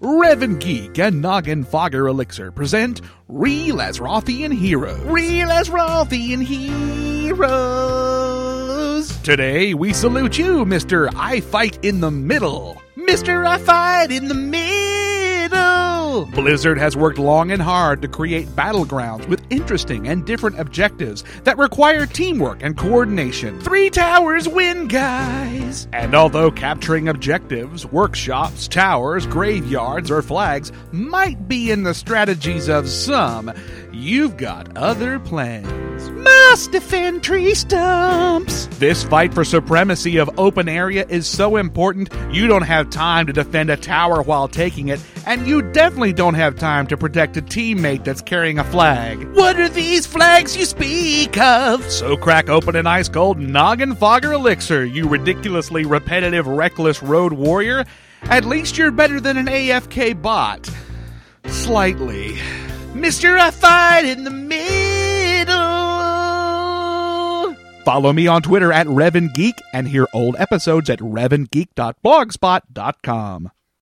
Revan Geek and Noggenfogger Elixir present Real Azerothian Heroes. Real Azerothian Heroes. Today we salute you, Mr. I Fight in the Middle. Mr. I Fight in the Middle. Blizzard has worked long and hard to create battlegrounds with interesting and different objectives that require teamwork and coordination. Three towers win, guys! And although capturing objectives, workshops, towers, graveyards, or flags might be in the strategies of some, you've got other plans. Must defend tree stumps! This fight for supremacy of open area is so important, you don't have time to defend a tower while taking it, and you definitely don't have time to protect a teammate that's carrying a flag. What are these flags you speak of? So crack open an ice cold Noggenfogger elixir, you ridiculously repetitive, reckless road warrior. At least you're better than an AFK bot. Slightly. Mr. I fight in the middle. Follow me on Twitter at RevanGeek and hear old episodes at revangeek.blogspot.com.